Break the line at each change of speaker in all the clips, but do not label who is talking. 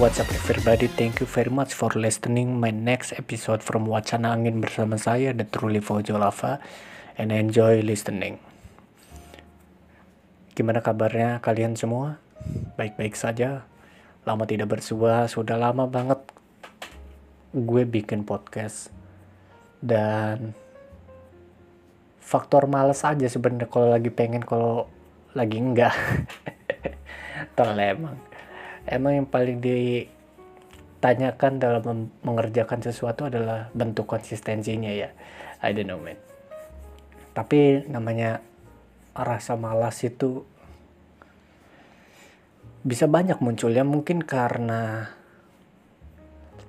what's up everybody? Thank you very much for listening my next episode from Wacana Angin bersama saya, The Truly Fojo Lava, and enjoy listening. Gimana kabarnya kalian semua? Baik-baik saja? Lama tidak bersua, sudah lama banget gue bikin podcast. Dan faktor males aja sebenarnya kalau lagi pengen, kalau lagi enggak. Tolong emang emang yang paling ditanyakan dalam mengerjakan sesuatu adalah bentuk konsistensinya ya. I don't know man. Tapi namanya rasa malas itu bisa banyak munculnya. Mungkin karena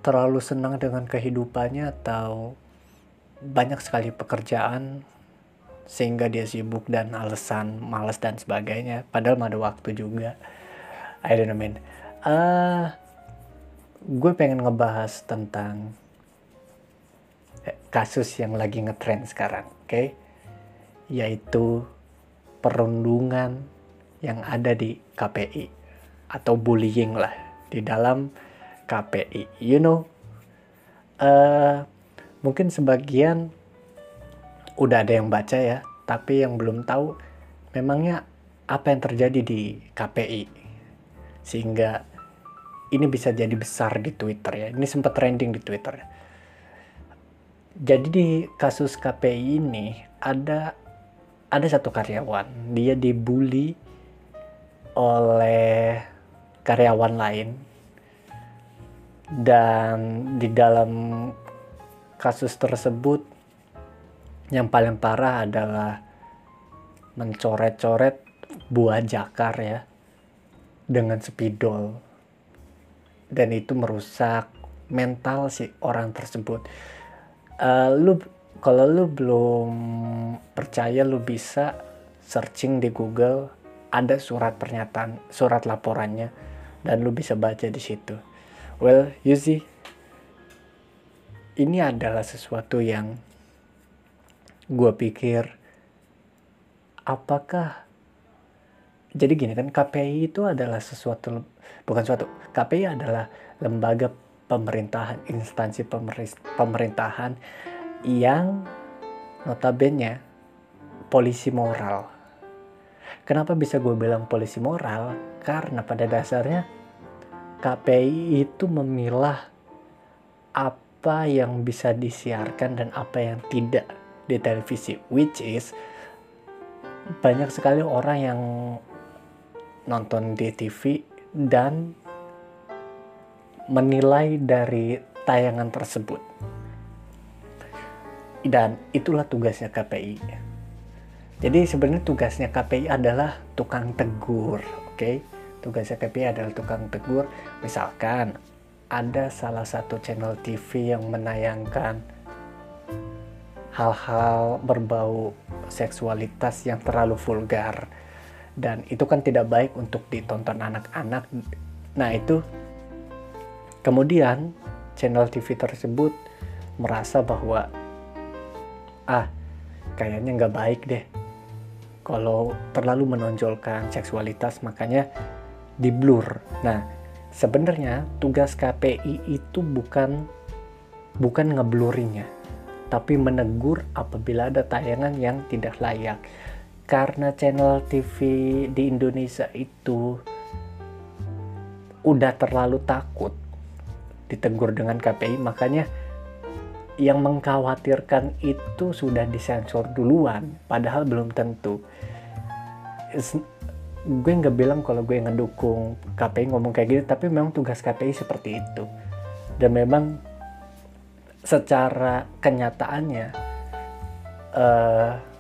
terlalu senang dengan kehidupannya atau banyak sekali pekerjaan sehingga dia sibuk dan alasan malas dan sebagainya. Padahal ada waktu juga. I don't know man uh, gue pengen ngebahas tentang eh, kasus yang lagi ngetrend sekarang, oke? Okay? Yaitu perundungan yang ada di KPI atau bullying lah di dalam KPI. You know, uh, mungkin sebagian udah ada yang baca ya, tapi yang belum tahu memangnya apa yang terjadi di KPI sehingga ini bisa jadi besar di Twitter ya. Ini sempat trending di Twitter. Jadi di kasus KPI ini ada ada satu karyawan, dia dibully oleh karyawan lain dan di dalam kasus tersebut yang paling parah adalah mencoret-coret buah jakar ya dengan spidol dan itu merusak mental si orang tersebut. Uh, lu kalau lu belum percaya lu bisa searching di Google ada surat pernyataan, surat laporannya dan lu bisa baca di situ. Well, you see ini adalah sesuatu yang gue pikir apakah jadi gini kan KPI itu adalah sesuatu bukan suatu KPI adalah lembaga pemerintahan instansi pemerintahan yang notabene polisi moral. Kenapa bisa gue bilang polisi moral? Karena pada dasarnya KPI itu memilah apa yang bisa disiarkan dan apa yang tidak di televisi which is banyak sekali orang yang nonton di TV dan menilai dari tayangan tersebut. Dan itulah tugasnya KPI. Jadi sebenarnya tugasnya KPI adalah tukang tegur, oke? Okay? Tugasnya KPI adalah tukang tegur. Misalkan ada salah satu channel TV yang menayangkan hal-hal berbau seksualitas yang terlalu vulgar dan itu kan tidak baik untuk ditonton anak-anak. Nah itu kemudian channel TV tersebut merasa bahwa ah kayaknya nggak baik deh kalau terlalu menonjolkan seksualitas makanya di blur. Nah sebenarnya tugas KPI itu bukan bukan ngeblurringnya tapi menegur apabila ada tayangan yang tidak layak karena channel TV di Indonesia itu udah terlalu takut ditegur dengan KPI makanya yang mengkhawatirkan itu sudah disensor duluan padahal belum tentu. Gue nggak bilang kalau gue ngedukung KPI ngomong kayak gitu tapi memang tugas KPI seperti itu. Dan memang secara kenyataannya uh,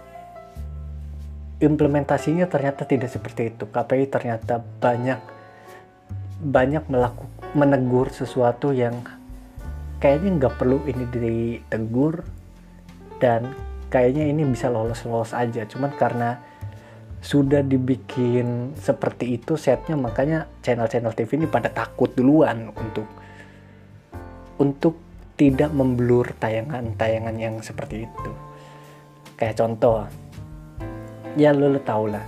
implementasinya ternyata tidak seperti itu. KPI ternyata banyak banyak melakukan menegur sesuatu yang kayaknya nggak perlu ini ditegur dan kayaknya ini bisa lolos-lolos aja. Cuman karena sudah dibikin seperti itu setnya makanya channel-channel TV ini pada takut duluan untuk untuk tidak memblur tayangan-tayangan yang seperti itu. Kayak contoh, ya lo, lo tau lah.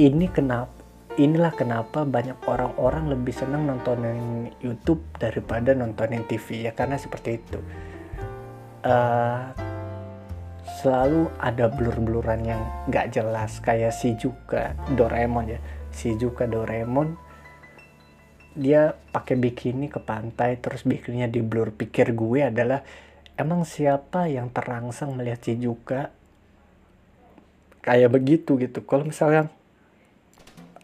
Ini kenapa inilah kenapa banyak orang-orang lebih senang nontonin YouTube daripada nontonin TV ya karena seperti itu. Uh, selalu ada blur-bluran yang nggak jelas kayak si juga Doraemon ya. Si juga Doraemon dia pakai bikini ke pantai terus bikininya di blur. Pikir gue adalah emang siapa yang terangsang melihat si juga kayak begitu gitu. Kalau misalnya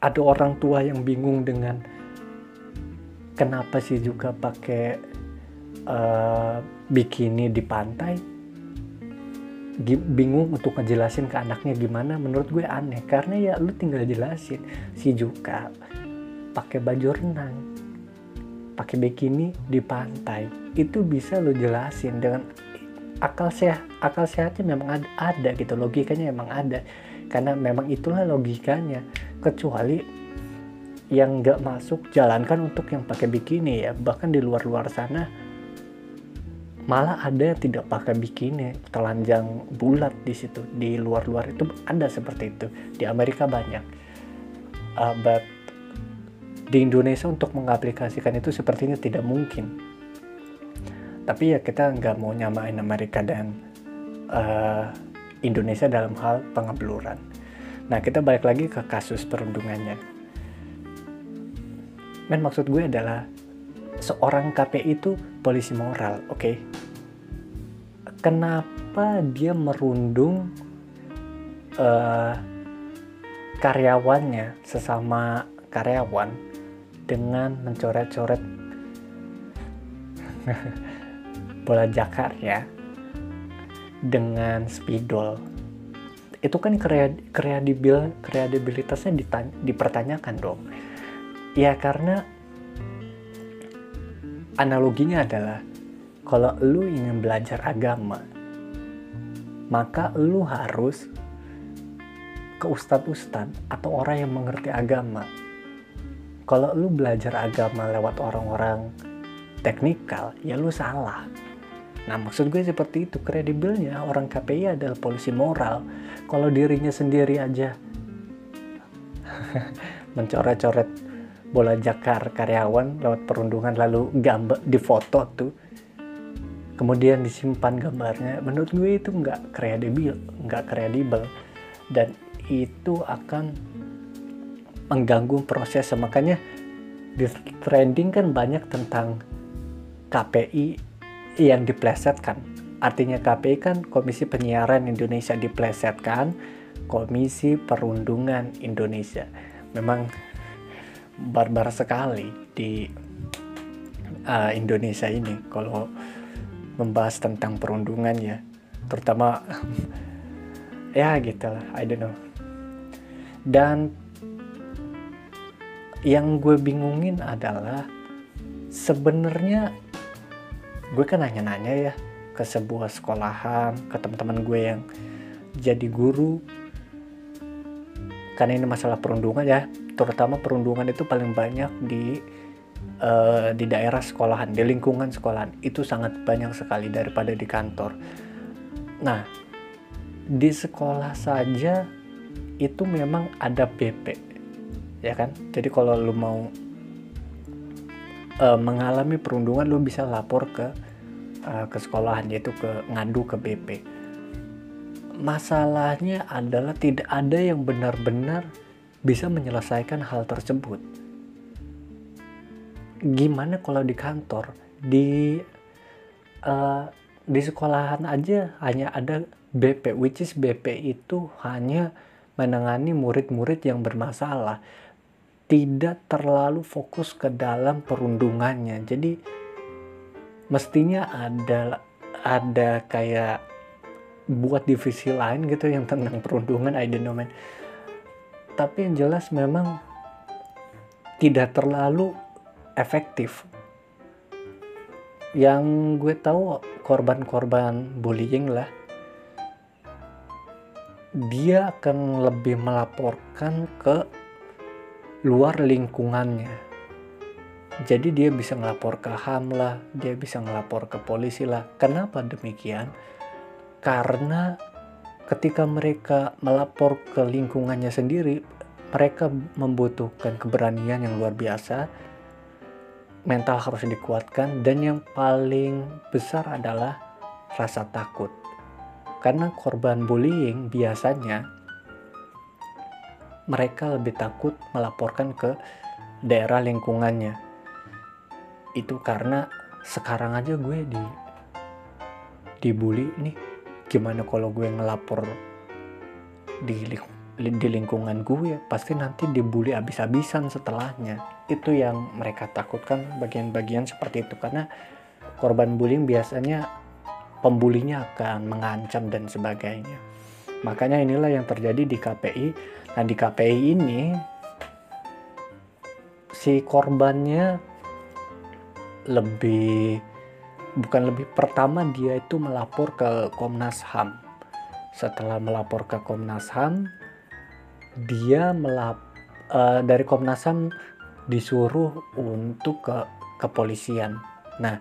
ada orang tua yang bingung dengan kenapa sih juga pakai uh, bikini di pantai bingung untuk ngejelasin ke anaknya gimana menurut gue aneh. Karena ya lu tinggal jelasin si juga pakai baju renang pakai bikini di pantai itu bisa lu jelasin dengan akal sehat akal sehatnya memang ada, ada gitu logikanya memang ada. Karena memang itulah logikanya. Kecuali yang nggak masuk jalankan untuk yang pakai bikini ya. Bahkan di luar-luar sana malah ada yang tidak pakai bikini telanjang bulat di situ. Di luar-luar itu ada seperti itu. Di Amerika banyak. Uh, di Indonesia untuk mengaplikasikan itu sepertinya tidak mungkin tapi ya kita nggak mau nyamain Amerika dan uh, Indonesia dalam hal pengebluran Nah, kita balik lagi ke kasus perundungannya. Men, maksud gue adalah seorang KPI itu polisi moral, oke? Okay? Kenapa dia merundung uh, karyawannya sesama karyawan dengan mencoret-coret bola jakar ya dengan spidol. Itu kan kredibil kredibilitasnya dipertanyakan dong. Ya karena analoginya adalah kalau lu ingin belajar agama maka lu harus ke ustadz-ustadz atau orang yang mengerti agama. Kalau lu belajar agama lewat orang-orang teknikal ya lu salah Nah maksud gue seperti itu, kredibelnya. Orang KPI adalah polisi moral. Kalau dirinya sendiri aja mencoret-coret bola jakar karyawan lewat perundungan lalu gambar di foto tuh. Kemudian disimpan gambarnya. Menurut gue itu nggak kredibel nggak kredibel. Dan itu akan mengganggu proses. Makanya di trending kan banyak tentang KPI yang diplesetkan. Artinya KPI kan Komisi Penyiaran Indonesia diplesetkan Komisi Perundungan Indonesia. Memang barbar sekali di uh, Indonesia ini kalau membahas tentang perundungan ya. Terutama ya gitulah, I don't know. Dan yang gue bingungin adalah sebenarnya gue kan nanya-nanya ya ke sebuah sekolahan ke teman-teman gue yang jadi guru. Karena ini masalah perundungan ya terutama perundungan itu paling banyak di uh, di daerah sekolahan di lingkungan sekolahan. Itu sangat banyak sekali daripada di kantor. Nah di sekolah saja itu memang ada BP ya kan? Jadi kalau lu mau uh, mengalami perundungan lu bisa lapor ke uh, ke sekolahan yaitu ke ngadu ke BP masalahnya adalah tidak ada yang benar-benar bisa menyelesaikan hal tersebut. Gimana kalau di kantor di uh, di sekolahan aja hanya ada BP which is BP itu hanya menangani murid-murid yang bermasalah. Tidak terlalu fokus ke dalam perundungannya. Jadi mestinya ada ada kayak buat divisi lain gitu yang tentang perundungan I don't know man. Tapi yang jelas memang tidak terlalu efektif. Yang gue tahu korban-korban bullying lah dia akan lebih melaporkan ke luar lingkungannya. Jadi dia bisa ngelapor ke HAM lah, dia bisa ngelapor ke polisi lah. Kenapa demikian? Karena ketika mereka melapor ke lingkungannya sendiri, mereka membutuhkan keberanian yang luar biasa mental harus dikuatkan dan yang paling besar adalah rasa takut karena korban bullying biasanya mereka lebih takut melaporkan ke daerah lingkungannya itu karena sekarang aja gue di dibully nih. Gimana kalau gue ngelapor di di lingkungan gue pasti nanti dibully abis-abisan setelahnya. Itu yang mereka takutkan bagian-bagian seperti itu. Karena korban bullying biasanya pembulinya akan mengancam dan sebagainya. Makanya inilah yang terjadi di KPI nah di KPI ini si korbannya lebih bukan lebih pertama dia itu melapor ke Komnas HAM setelah melapor ke Komnas HAM dia melap uh, dari Komnas HAM disuruh untuk ke kepolisian. Nah,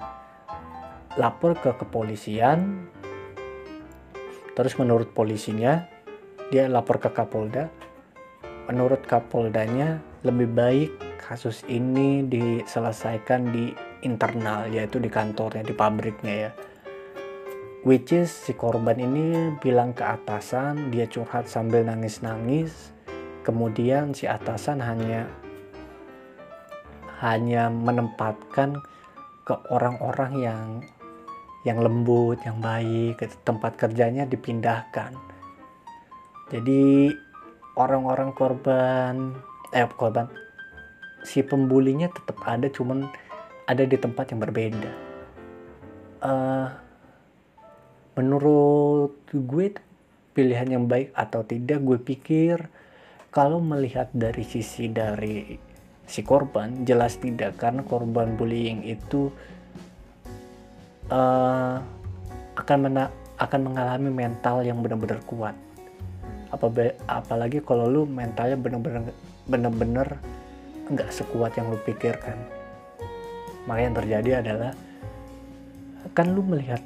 lapor ke kepolisian, terus menurut polisinya dia lapor ke Kapolda. Menurut Kapoldanya lebih baik kasus ini diselesaikan di internal yaitu di kantornya di pabriknya ya. Which is si korban ini bilang ke atasan dia curhat sambil nangis-nangis. Kemudian si atasan hanya hanya menempatkan ke orang-orang yang yang lembut, yang baik, tempat kerjanya dipindahkan. Jadi orang-orang korban, eh korban, si pembulinya tetap ada, cuman ada di tempat yang berbeda. Uh, menurut gue pilihan yang baik atau tidak, gue pikir kalau melihat dari sisi dari si korban jelas tidak. Karena korban bullying itu uh, akan mena akan mengalami mental yang benar-benar kuat. Apa apalagi kalau lu mentalnya benar-benar benar-benar nggak sekuat yang lu pikirkan maka yang terjadi adalah kan lu melihat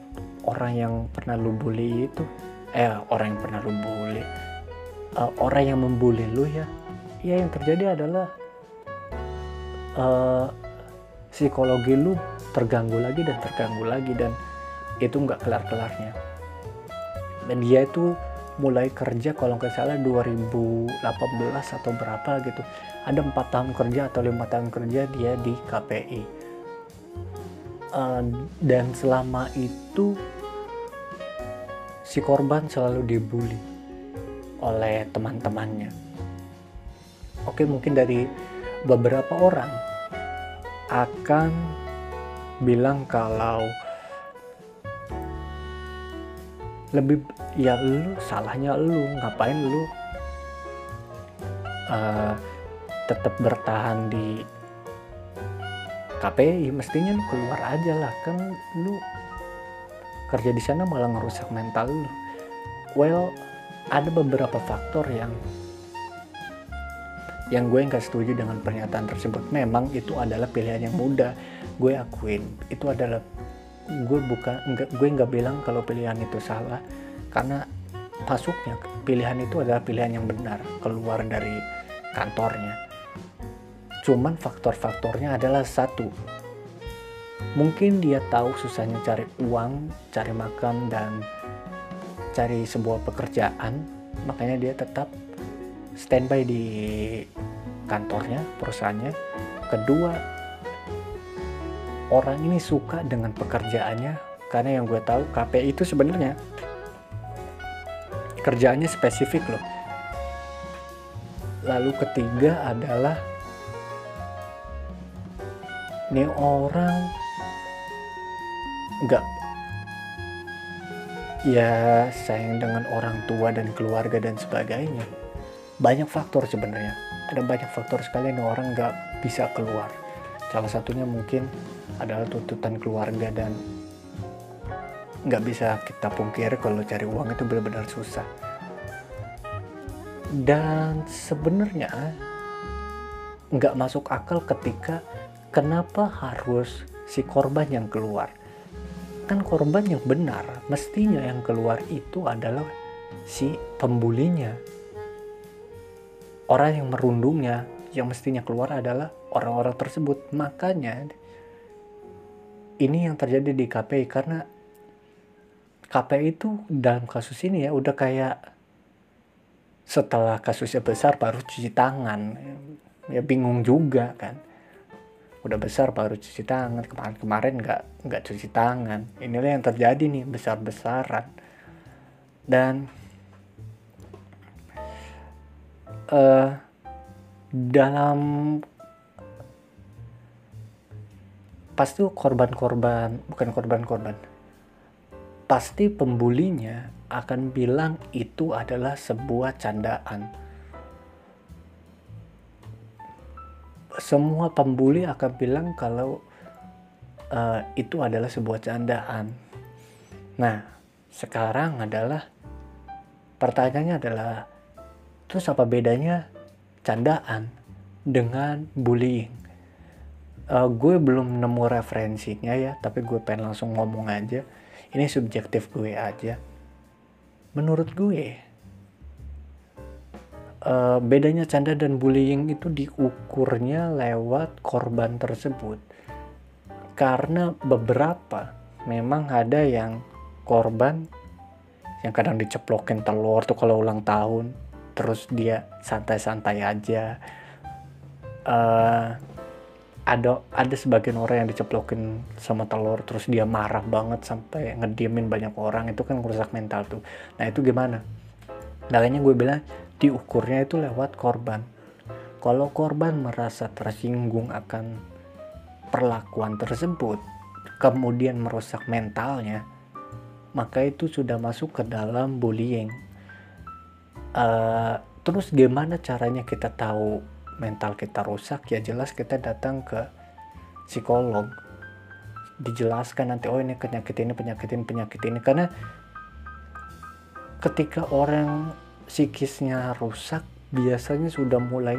orang yang pernah lu bully itu eh orang yang pernah lu bully uh, orang yang membuli lu ya ya yang terjadi adalah uh, psikologi lu terganggu lagi dan terganggu lagi dan itu nggak kelar-kelarnya. Dan dia itu mulai kerja kalau nggak salah 2018 atau berapa gitu. Ada empat tahun kerja atau lima tahun kerja dia di KPI uh, dan selama itu si korban selalu dibully oleh teman-temannya. Oke, mungkin dari beberapa orang akan bilang kalau lebih ya lu salahnya lu ngapain lu uh, tetap bertahan di KPI mestinya lu keluar aja lah kan lu kerja di sana malah ngerusak mental lu well ada beberapa faktor yang yang gue nggak setuju dengan pernyataan tersebut. Memang itu adalah pilihan yang mudah. Gue akuin itu adalah gue bukan enggak gue nggak bilang kalau pilihan itu salah karena masuknya pilihan itu adalah pilihan yang benar keluar dari kantornya. Cuman faktor-faktornya adalah satu. Mungkin dia tahu susahnya cari uang, cari makan dan cari sebuah pekerjaan. Makanya dia tetap standby di kantornya perusahaannya. Kedua orang ini suka dengan pekerjaannya. Karena yang gue tahu KPI itu sebenarnya kerjaannya spesifik loh. Lalu ketiga adalah ini orang. Nggak ya sayang dengan orang tua dan keluarga dan sebagainya. Banyak faktor sebenarnya. Ada banyak faktor sekali yang orang nggak bisa keluar. Salah satunya mungkin adalah tuntutan keluarga dan nggak bisa kita pungkiri kalau cari uang itu benar-benar susah. Dan sebenarnya nggak masuk akal ketika kenapa harus si korban yang keluar? Kan korban yang benar mestinya yang keluar itu adalah si pembulinya. Orang yang merundungnya yang mestinya keluar adalah orang-orang tersebut. Makanya ini yang terjadi di KPI karena KPI itu dalam kasus ini ya udah kayak setelah kasusnya besar baru cuci tangan. Ya bingung juga kan udah besar baru cuci tangan. Kemarin kemarin nggak nggak cuci tangan. Inilah yang terjadi nih besar besaran dan uh, dalam pasti korban-korban bukan korban-korban pasti pembulinya akan bilang itu adalah sebuah candaan semua pembuli akan bilang kalau uh, itu adalah sebuah candaan. Nah sekarang adalah pertanyaannya adalah terus apa bedanya candaan dengan bullying? Uh, gue belum nemu referensinya ya tapi gue pengen langsung ngomong aja. Ini subjektif gue aja. Menurut gue uh, bedanya canda dan bullying itu diukurnya lewat korban tersebut. Karena beberapa memang ada yang korban yang kadang diceplokin telur tuh kalau ulang tahun terus dia santai-santai aja. Uh, ada ada sebagian orang yang diceplokin sama telur terus dia marah banget sampai ngediemin banyak orang itu kan merusak mental tuh. Nah itu gimana? Makanya gue bilang diukurnya itu lewat korban. Kalau korban merasa tersinggung akan perlakuan tersebut kemudian merusak mentalnya maka itu sudah masuk ke dalam bullying. Uh, terus gimana caranya kita tahu mental kita rusak? Ya jelas kita datang ke psikolog. Dijelaskan nanti oh ini penyakit ini penyakit ini penyakit ini. Karena ketika orang psikisnya rusak biasanya sudah mulai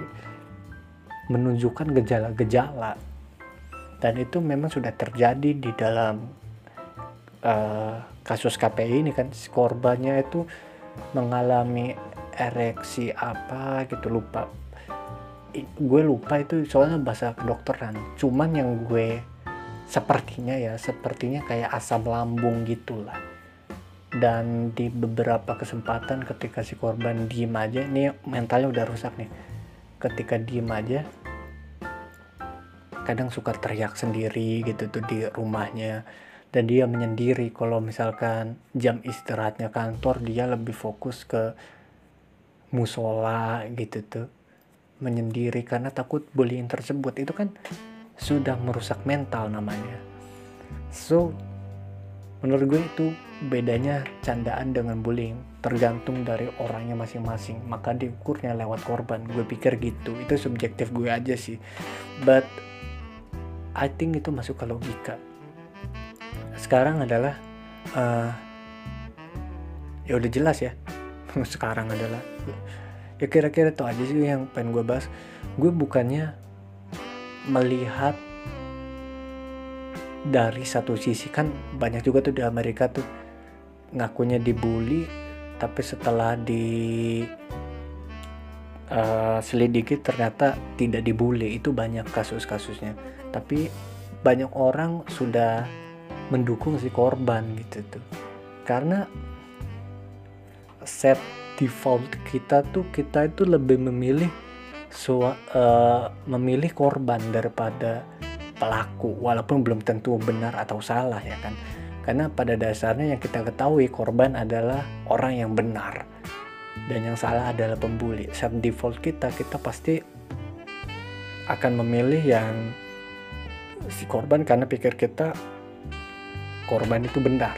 menunjukkan gejala-gejala. Dan itu memang sudah terjadi di dalam uh, kasus KPI ini kan. Korbannya itu mengalami ereksi apa gitu lupa. Gue lupa itu soalnya bahasa kedokteran. Cuman yang gue sepertinya ya sepertinya kayak asam lambung gitulah dan di beberapa kesempatan ketika si korban diem aja ini mentalnya udah rusak nih. Ketika diem aja kadang suka teriak sendiri gitu tuh di rumahnya. Dan dia menyendiri kalau misalkan jam istirahatnya kantor dia lebih fokus ke musola gitu tuh. Menyendiri karena takut bullying tersebut. Itu kan sudah merusak mental namanya. So menurut gue itu bedanya candaan dengan bullying tergantung dari orangnya masing-masing. Maka diukurnya lewat korban. Gue pikir gitu. Itu subjektif gue aja sih. But I think itu masuk ke logika. Sekarang adalah uh, ya udah jelas ya. Sekarang adalah. Ya kira-kira itu aja sih yang pengen gue bahas. Gue bukannya melihat dari satu sisi kan banyak juga tuh di Amerika tuh ngakunya dibully tapi setelah di uh, selidiki ternyata tidak dibully. Itu banyak kasus-kasusnya. Tapi banyak orang sudah mendukung si korban gitu tuh. Karena set default kita tuh kita itu lebih memilih sua, uh, memilih korban daripada pelaku walaupun belum tentu benar atau salah ya kan? Karena pada dasarnya yang kita ketahui korban adalah orang yang benar. Dan yang salah adalah pembuli. Set default kita kita pasti akan memilih yang si korban karena pikir kita korban itu benar.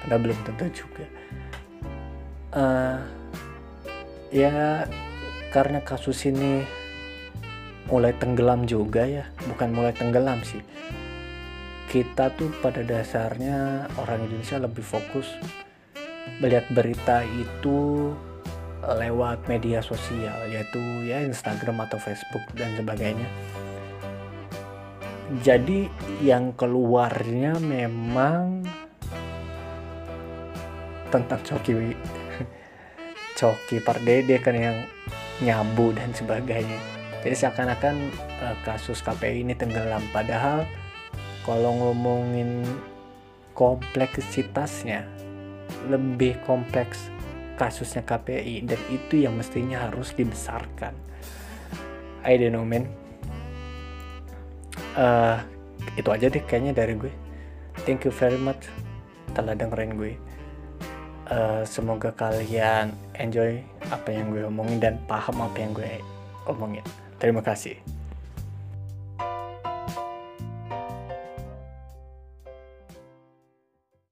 Padahal belum tentu juga. Uh, ya karena kasus ini mulai tenggelam juga ya. Bukan mulai tenggelam sih. Kita tuh pada dasarnya orang Indonesia lebih fokus melihat berita itu lewat media sosial yaitu ya Instagram atau Facebook dan sebagainya. Jadi yang keluarnya memang tentang Coki Coki Pardede kan yang nyabu dan sebagainya jadi seakan-akan uh, kasus KPI ini tenggelam. Padahal kalau ngomongin kompleksitasnya lebih kompleks kasusnya KPI dan itu yang mestinya harus dibesarkan. I don't know man. Uh, itu aja deh kayaknya dari gue. Thank you very much telah dengerin gue. Uh, semoga kalian enjoy apa yang gue omongin dan paham apa yang gue omongin terima kasih